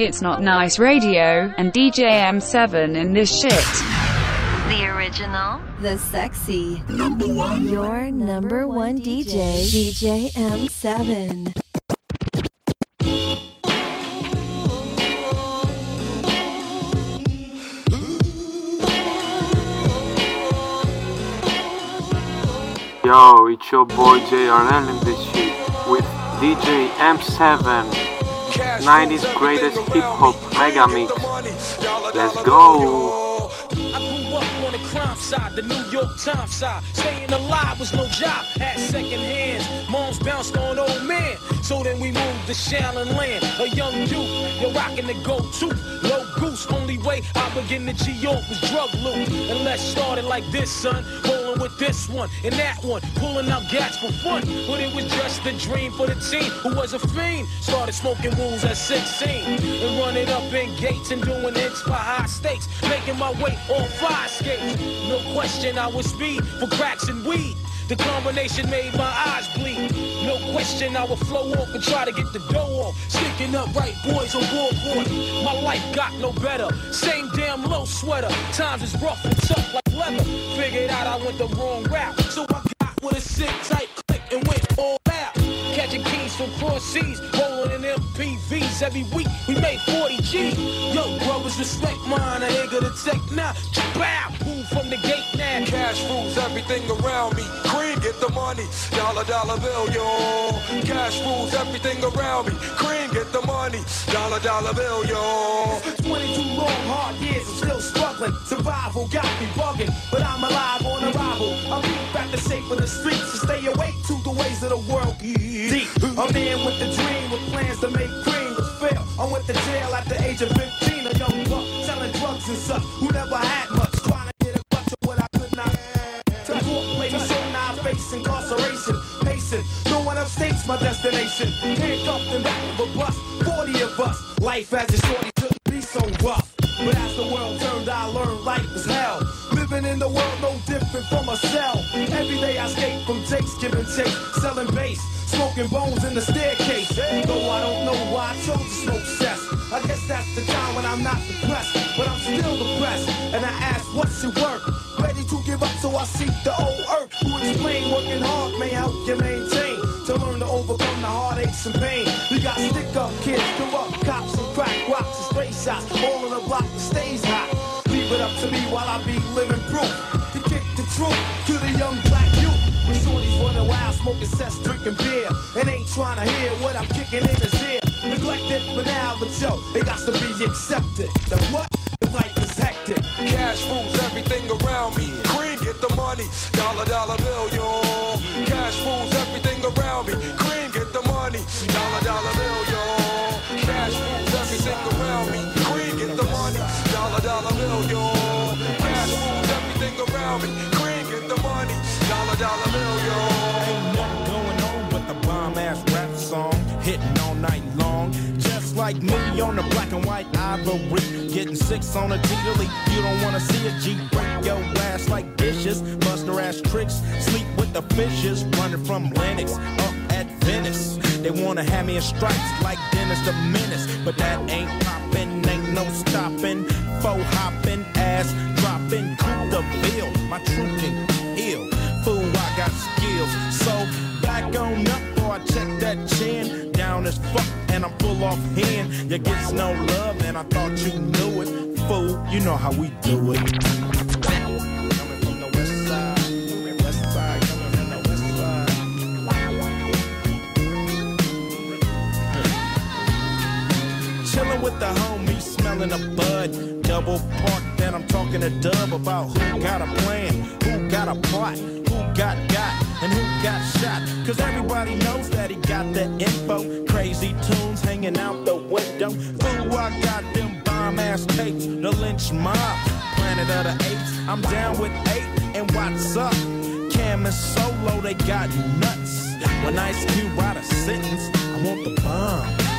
It's Not Nice Radio, and DJ M7 in this shit. The original, the sexy, number one, your number one DJ, DJ M7. Yo, it's your boy JRL in this shit with DJ M7. 90s greatest hip hop mega mix. Let's go crime side, the New York Times side. Staying alive was no job, had second hands. Moms bounced on old man. So then we moved to Shaolin Land. A young youth, you're rocking the go-to. Low goose, only way I begin to G-York was drug loot. And let's start it like this, son. With this one and that one. Pulling out gats for fun. But it was just a dream for the team who was a fiend. Started smoking rules at 16. And running up in gates and doing hits for high stakes. Making my way on fire skates. No question, I was speed for cracks and weed. The combination made my eyes bleed. No question, I would flow off and try to get the dough off. Sticking up right boys on board. My life got no better. Same damn low sweater. Times is rough and tough like leather. Figured out I went the wrong route. So I got with a sick tight click and went all out. Catching keys from cross seas, rolling in MPVs every week. We made 40 G. Yo, brothers, respect mine. I ain't gonna take now. Bow, move from the gate now. Cash rules everything around me. Get the money. Dollar, dollar bill, yo. Cash rules everything around me. Cream, get the money. Dollar, dollar bill, yo. It's been 22 long, hard years. I'm still struggling. Survival got me bugging, but I'm alive on arrival. I'm back to safe in the streets to stay awake to the ways of the world. Deep. I'm in with the dream, with plans to make cream, but fail. I went to jail at the age of 15, a young buck selling drugs and such, who never had much, Upstates my destination. Handcuffed in back of a bus, 40 of us. Life as a shorty couldn't be so rough. But as the world turned, I learned life was hell. Living in the world no different from a cell. Every day I escape from takes, giving take, selling bass, smoking bones in the staircase. Though I don't know why I chose to smoke cess. I guess that's the time when I'm not depressed, but I'm still depressed. And I ask, what's your work? Ready to give up, so I seek the old earth. Who explain working hard may help you maintain. Heartaches and pain. We got stick up kids, corrupt cops and crack rocks and stray shots. All in the block that stays hot. Leave it up to me while I be living proof. To kick the truth to the young black youth. When shorties running wild, smoking cess, drinking beer. And ain't trying to hear what I'm kicking in his ear. Neglected for now, but yo, it got to be accepted. The what? The life is hectic. Cash rules everything around me. Cream, get the money. Dollar, dollar bill. Cash rules everything around me. Dollar, dollar bill, yo. Cash rules everything around me. Cream, get the money. Dollar, dollar bill, yo. Cash rules everything around me. Cream, get the money. Dollar, dollar bill, yo. Ain't nothing going on but the bomb ass rap song hitting all night long. Just like me on the black and white ivory, getting six on a delete. You don't wanna see a G break your ass like dishes, buster ass tricks, sleep with the fishes, running from Lennox up Venice. They wanna have me in stripes like Dennis the Menace, but that ain't poppin', ain't no stopping. Faux hopping, ass dropping, coup the bill. My truth can heal. Fool, I got skills. So back on up, or I check that chin. Down as fuck, and I'm full off hand. You gets no love, and I thought you knew it. Fool, you know how we do it. The homies, smelling a bud. Double park, then I'm talking to Dub about who got a plan, who got a plot, who got got, and who got shot. Cause everybody knows that he got the info. Crazy tunes hanging out the window. Fool, I got them bomb ass tapes, the Lench Mob, planet of the apes. I'm down with eight, and what's up? Cam and Solo, they got nuts. When Ice Cube write a sentence, I want the bomb.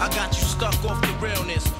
I got you stuck off the realness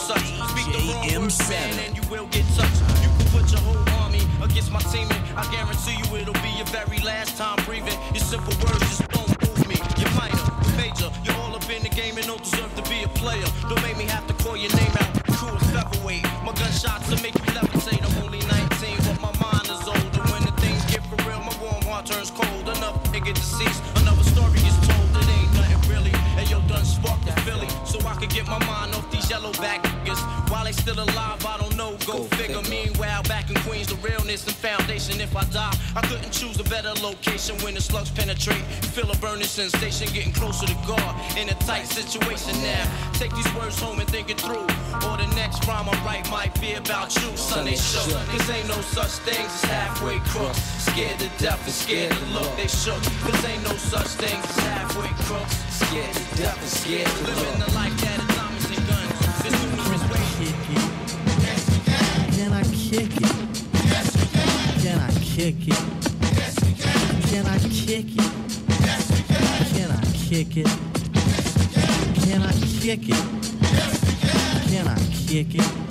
such. Speak the wrong word, man, and you will get touched. You can put your whole army against my team, and I guarantee you it'll be your very last time breathing. Your simple words just don't move me. You're minor, major, you're all up in the game and don't deserve to be a player. Don't make me have to call your name out. Cool as featherweight. My gunshots will make you levitate. I'm only they still alive, I don't know. Go, figure. Meanwhile, back in Queens, the realness and foundation. If I die, I couldn't choose a better location when the slugs penetrate. Feel a burning sensation, getting closer to God in a tight situation now. Take these words home and think it through. Or the next rhyme I write might be about you. Sunday shook. Cause ain't no such things as halfway crooks. Scared to death and scared to look. They shook. Cause ain't no such things as halfway crooks. Scared to death and scared to look. Living the life that Can I kick it? Can Can I kick it? Can Can I kick it? Can Can I kick it? Can Can I kick it? Can I kick it?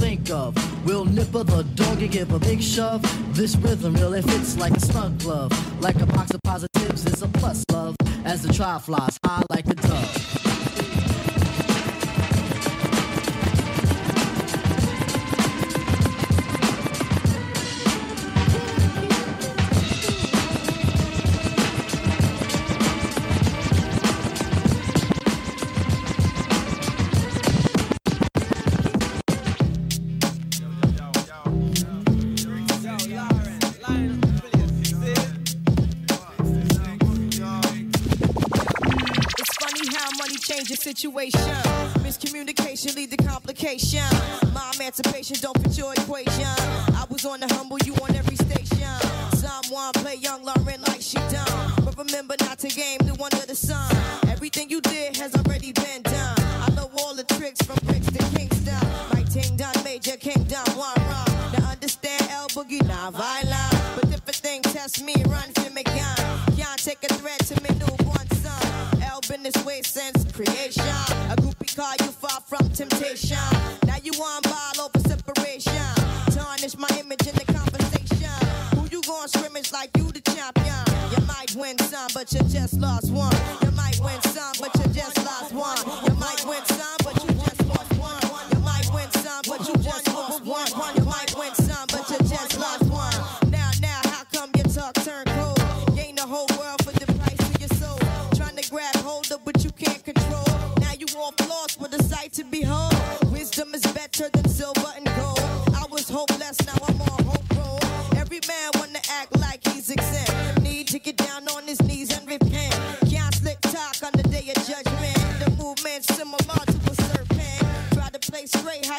think of. We'll nipper the dog and give a big shove. This rhythm really fits like a snug glove. Like a box of positives is a plus love. As the trial flies high like a dove. Situation. Miscommunication lead to complication. My emancipation don't fit your equation. I was on the humble, you on every station. Someone play young Lauryn like she done. But remember not to game the one of the sun. Everything you did has already been done. I know all the tricks from bricks to Kingston. My ting done major, king done one wrong. Now understand L. Boogie, not violent. But you just lost one. You might win some, but you just lost one. You might win some, but you just lost one. You might win some, but you just lost one. You might win some, but you just lost one. Now, now, how come your talk turn cold? Gain the whole world for the price of your soul. Trying to grab hold of what you can't control. Now you off lost with a sight to behold. Wisdom is better than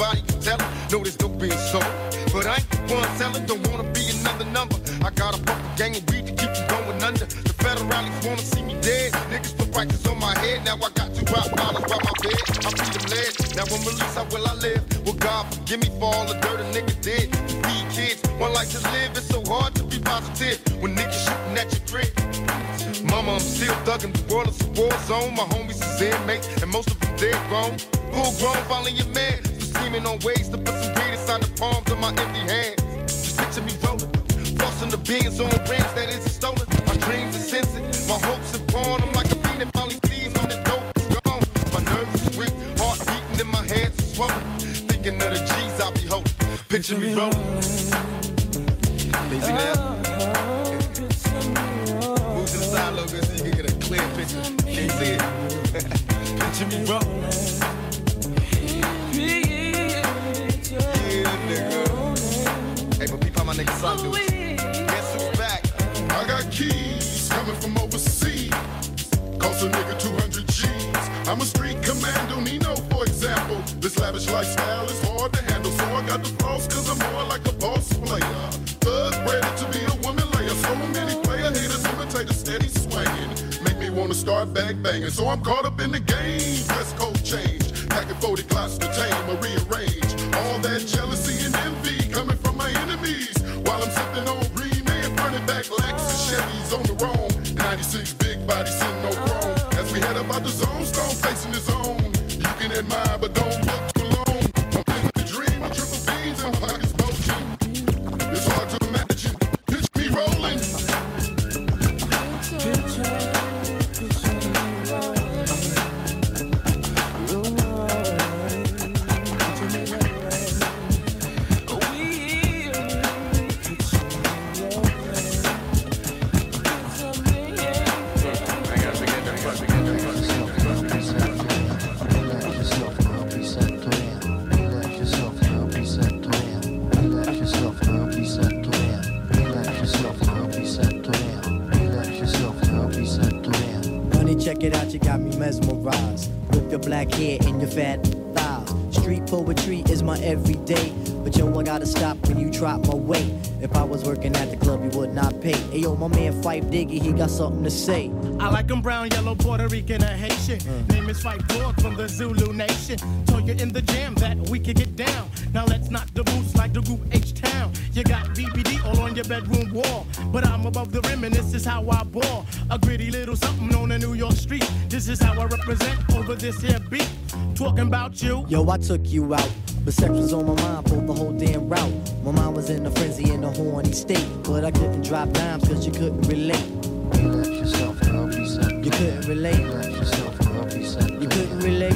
I can tell it. No, there's no being sold. But I ain't the one selling. Don't wanna be another number. I got a fucking gang of weed to keep you going under. The federalists wanna see me dead. Niggas put prices on my head. Now I got two rock dollars by my bed. I feed them lead. Now I'm released. How will I live? Will God forgive me for all the dirt a nigga did? Feed kids, one life to live. It's so hard to be positive when niggas shooting at your crib. Mama, I'm still thugging. The world is a war zone. My homies is inmates, and most of them dead grown. Full grown, finally your man. Scheming on ways to put some the palms of my empty hands. Just picture me rolling. Flossing the beans on brands that isn't stolen. My dreams are. My hopes are born. I'm like a fiend that finally sees when the dope is gone. My nerves is weak. Heart beating in my hands is swollen. Thinking of the G's I be holding. Picture me rolling. Lazy now. Move to the side a little bit so you can get a clear picture. Can't see it. picture me rolling. Guess who's back? I got keys coming from overseas. Cost a nigga 200 G's. I'm a street commando, Nino, for example. This lavish lifestyle is hard to handle, so I got the flaws cause I'm more like a boss player. Thug ready to be a woman layer. So many player haters, imitators steady swinging. Make me wanna start bang banging. So I'm caught up in the game. Dress code got something to say. I like 'em brown, yellow, Puerto Rican, or Haitian. Mm. Name is Phife Dawg from the Zulu Nation. Told you in the jam that we could get down. Now let's knock the boots like the group H Town. You got BBD all on your bedroom wall. But I'm above the rim and this is how I ball. A gritty little something on a New York street. This is how I represent over this here beat. Talking about you. Yo, I took you out. But sex was on my mind for the whole damn route. My mind was in a frenzy in a horny state. But I couldn't drop dimes cause you couldn't relate. You couldn't relate. You couldn't relate.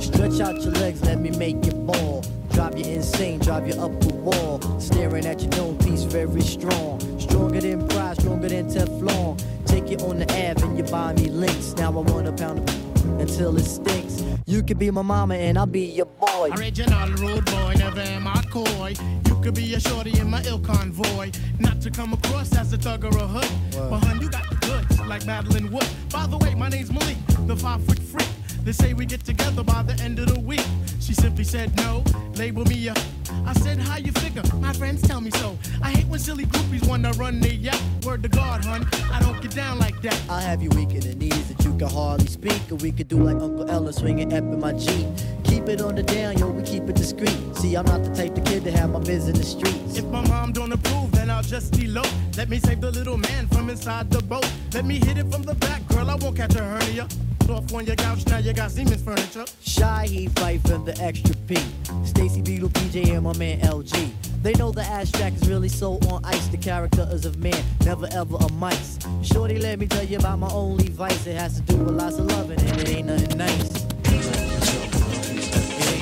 Stretch out your legs, let me make you ball. Drive you insane, drive you up the wall. Staring at your dome piece, very strong. Stronger than pride, stronger than Teflon. Take you on the Ave and you buy me links. Now I want a pound of until it stinks. You could be my mama and I'll be your boy. Original rude boy, never am I coy. You could be a shorty in my ill convoy. Not to come across as a thug or a hood. But hun, you got the goods, like Madeline Wood. By the way, my name's Malik, the five foot freak. They say we get together by the end of the week. She simply said no, label me up. I said, how you figure? My friends tell me so. I hate when silly groupies wanna run their yap. Word to God, hun, I don't get down like that. I'll have you weak in the knees that you can hardly speak. Or we could do like Uncle Ella swinging up in my Jeep. Keep it on the down, yo, we keep it discreet. See, I'm not the type of kid to have my biz in the streets. If my mom don't approve, then I'll just elope. Let me save the little man from inside the boat. Let me hit it from the back, girl, I won't catch a hernia off on your couch, now you got Seaman's furniture. Shy, he fight for the extra P. Stacy Beetle, PJ, and my man LG. They know the abstract is really so on ice. The character is of man, never ever a mice. Shorty, let me tell you about my only vice. It has to do with lots of loving, and it ain't nothing nice. It ain't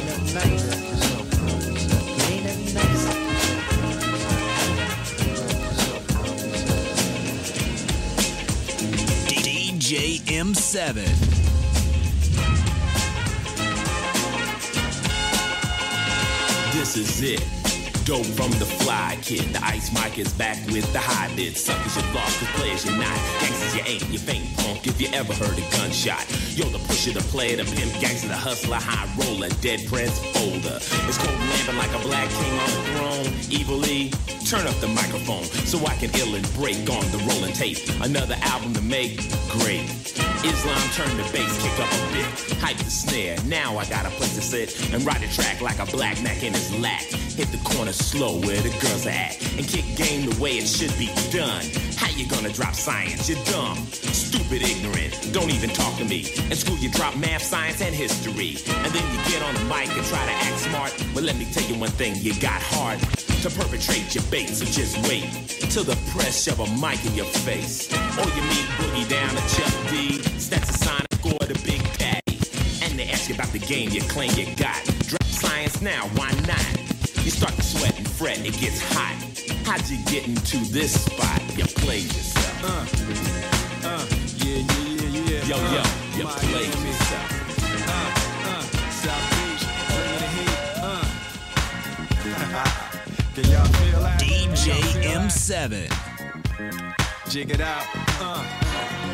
nothing nice. It ain't nothing nice. JM7. This is it. Dope from the fly kid. The ice mic is back with the high bid. Suckers, you lost, the players, you're not. Gangsters, you ain't, you faint punk if you ever heard a gunshot. Yo, the pusher, the player, the pimp, gangster, the hustler, high roller, dead Prince folder. It's cold lamping like a black king on the throne. Evil E, turn up the microphone so I can ill and break on the rolling tape. Another album to make, great. Islam turn the bass, kick up a bit, hype the snare. Now I got a place to sit and ride the track like a black Mac in his lap. Hit the corner slow where the girls are at and kick game the way it should be done. How you gonna drop science? You're dumb, stupid, ignorant. Don't even talk to me. In school you drop math, science, and history, and then you get on the mic and try to act smart. But let me tell you one thing: you got heart to perpetrate your bait. So just wait till the press shove a mic in your face, or you meet Boogie down at Chuck D, that's Stetsasonic, or the Big Daddy, and they ask you about the game you claim you got. Drop science now, why not? You start to sweat and fret, it gets hot. How'd you get into this spot? You played yourself. Uh, uh, yeah, yeah, yeah, yeah. Yo, yo, you Miami. played yourself. Uh, uh, South Beach, bringing the heat. Uh. Can y'all feel that? DJ Can y'all feel M7. that? Jig it out. Uh.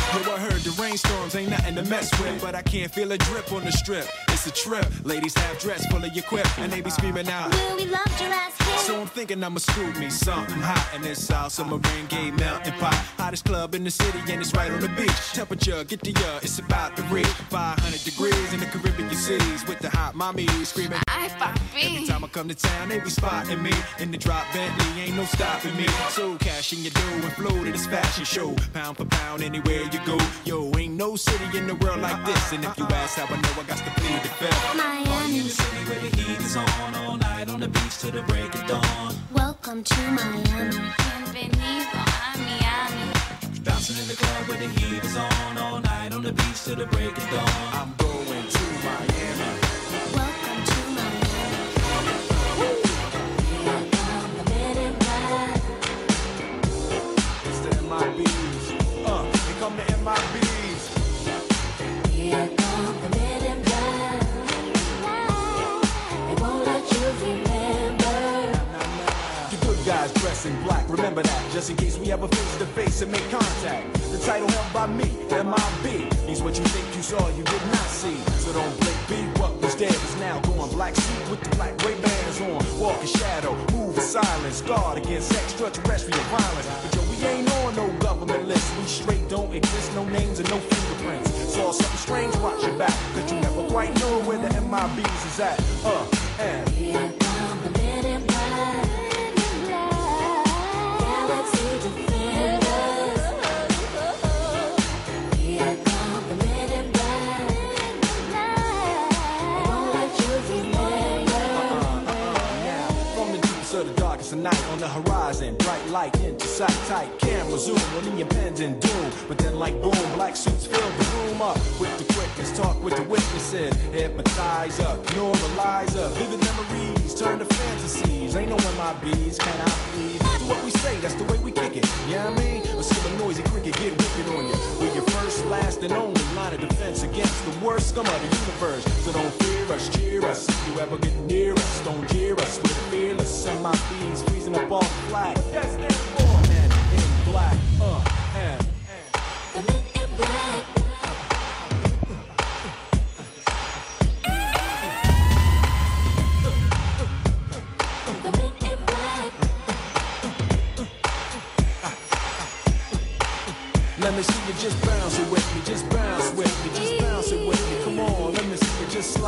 Yo, I heard the rainstorms ain't nothing to mess with, but I can't feel a drip on the strip. It's a trip. Ladies have dress full of your quip, and they be screaming out. Will we loved your ass here? So I'm thinking I'ma scoop me something hot in this South Summer rain gay mountain pot. Hottest club in the city, and it's right on the beach. Temperature, get the uh, it's about to reach 500 degrees in the Caribbean cities with the hot mommy screaming. Papi. Every time I come to town, they be spotting me in the drop Bentley, ain't no stopping me. So cash in your dough and flow to this fashion show, pound for pound anywhere you go. Yo, ain't no city in the world like this, and if you ask how I know, I got to plead the fifth. Miami. the city where the heat is on all night on the beach till the break of dawn. Welcome to Miami. Bienvenido a Miami. Bouncing in the club where the heat is on all night on the beach till the break of dawn. I'm going to Miami. Watch your back, cause you never quite know where the MIBs is at. Uh, and light into sight, tight camera zoom on the impending doom. But then, like boom, black suits fill the room up with the quickness, talk with the witnesses, hypnotize up, normalize up, vivid memories turn to fantasies. Ain't no MIBs, can I please? Do what we say, that's the way we kick it. You know I mean? Or see a noisy cricket get wicked on you. We're your first, last, and only line of defense against the worst scum of the universe. So don't fear us, cheer us. If you ever get near us, don't jeer us. We're fearless. MIBs freezing up all flag. What that stand for? Men in black. Uh,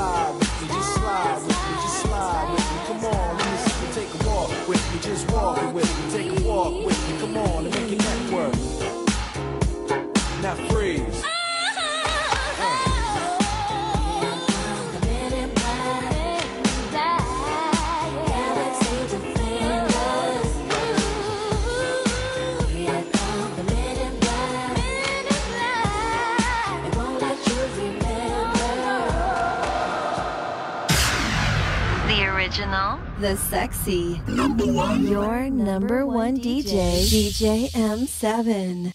slide with me, just slide with me, just slide with me. Come on, let me see you take a walk with me, just walk with me, take a walk with me. The sexy. Number one. Your number one DJ. DJ M7.